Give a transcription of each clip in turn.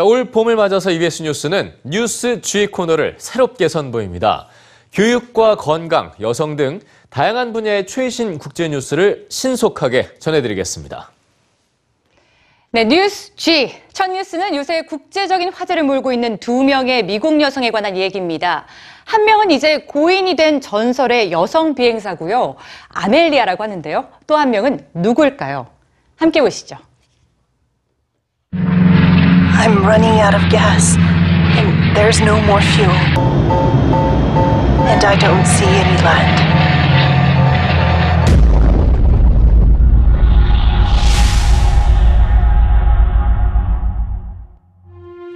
자, 올 봄을 맞아서 EBS 뉴스는 뉴스 G 코너를 새롭게 선보입니다. 교육과 건강, 여성 등 다양한 분야의 최신 국제 뉴스를 신속하게 전해드리겠습니다. 네, 뉴스 G. 첫 뉴스는 요새 국제적인 화제를 몰고 있는 두 명의 미국 여성에 관한 얘기입니다. 한 명은 이제 고인이 된 전설의 여성 비행사고요. 아멜리아라고 하는데요. 또 한 명은 누굴까요? 함께 보시죠. I'm running out of gas, and there's no more fuel. And I don't see any land.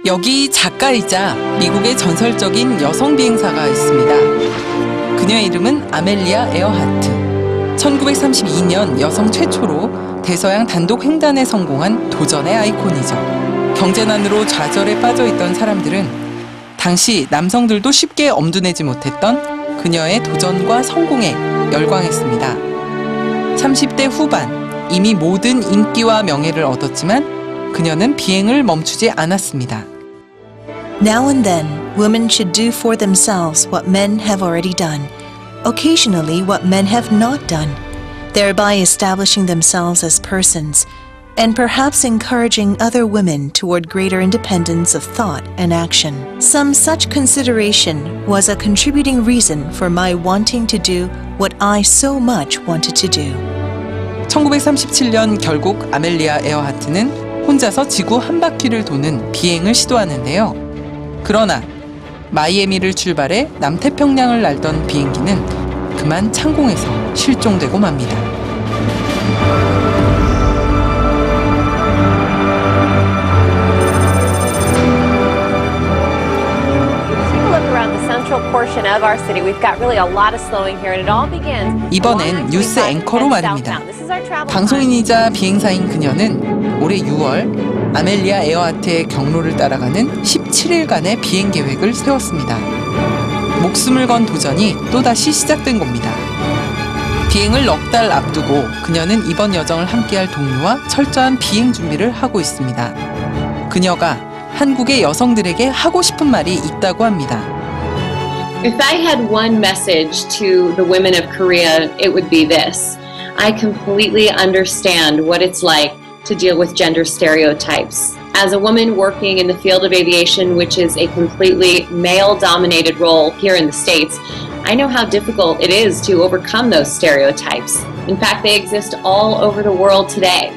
여기 작가이자 미국의 전설적인 여성 비행사가 있습니다. 그녀의 이름은 아멜리아 에어하트. 1932년 여성 최초로 대서양 단독 횡단에 성공한 도전의 아이콘이죠. 경제난으로 좌절에 빠져 있던 사람들은 당시 남성들도 쉽게 엄두내지 못했던 그녀의 도전과 성공에 열광했습니다. 30대 후반 이미 모든 인기와 명예를 얻었지만 그녀는 비행을 멈추지 않았습니다. Now and then, women should do for themselves what men have already done, occasionally, what men have not done, thereby establishing themselves as persons, and perhaps encouraging other women toward greater independence of thought and action. Some such consideration was a contributing reason for my wanting to do what I so much wanted to do. 1937년 결국 아멜리아 에어하트는 혼자서 지구 한 바퀴를 도는 비행을 시도하는데요. 그러나 마이애미를 출발해 남태평양을 날던 비행기는 그만 창공에서 실종되고 맙니다. 이번엔 뉴스 앵커로 말입니다. 방송인이자 비행사인 그녀는 올해 6월 아멜리아 에어하트의 경로를 따라가는 17일간의 비행 계획을 세웠습니다. 목숨을 건 도전이 또다시 시작된 겁니다. 비행을 넉 달 앞두고 그녀는 이번 여정을 함께할 동료와 철저한 비행 준비를 하고 있습니다. 그녀가 한국의 여성들에게 하고 싶은 말이 있다고 합니다. If I had one message to the women of Korea, it would be this. I completely understand what it's like to deal with gender stereotypes. As a woman working in the field of aviation, which is a completely male dominated role here in the States, I know how difficult it is to overcome those stereotypes. In fact, they exist all over the world today.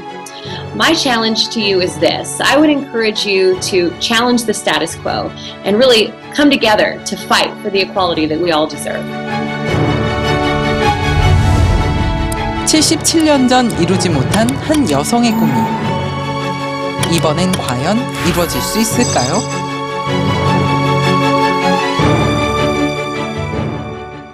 My challenge to you is this I would encourage you to challenge the status quo and really come together to fight for the equality that we all deserve. 77년 전 이루지 못한 한 여성의 꿈이 이번엔 과연 이루어질 수 있을까요?